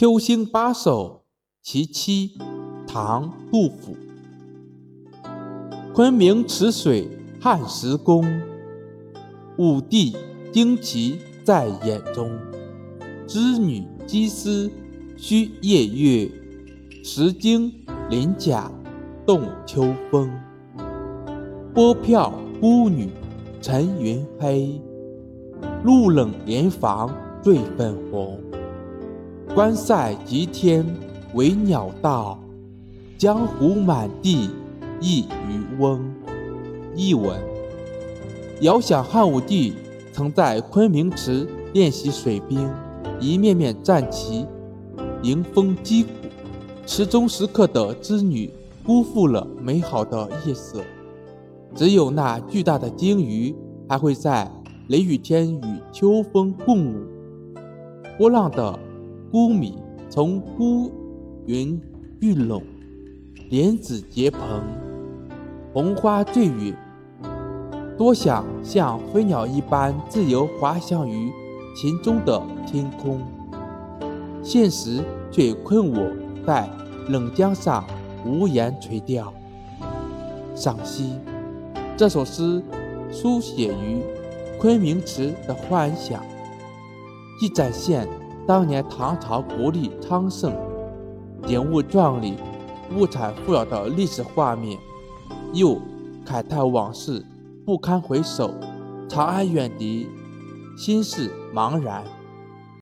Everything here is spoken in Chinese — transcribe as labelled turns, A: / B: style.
A: 秋兴八首·其七，唐·杜甫。昆明池水汉时宫，武帝旌旗在眼中。织女机丝须夜月，石经鳞甲动秋风。拨票孤女沉云黑，露冷莲房坠粉红。关塞极天为鸟道，江湖满地一渔翁。译文：遥想汉武帝曾在昆明池练习水兵，一面面战旗，迎风击鼓。池中时刻的织女辜负了美好的夜色，只有那巨大的鲸鱼还会在雷雨天与秋风共舞。波浪的。孤米从孤云聚拢，莲子结蓬，红花坠雨。多想像飞鸟一般自由滑翔于琴中的天空，现实却困我在冷江上无言垂钓。赏析：这首诗书写于昆明池的幻想，既展现。当年唐朝国力昌盛、景物壮丽、物产富饶的历史画面，又慨叹往事不堪回首，长安远离，心事茫然。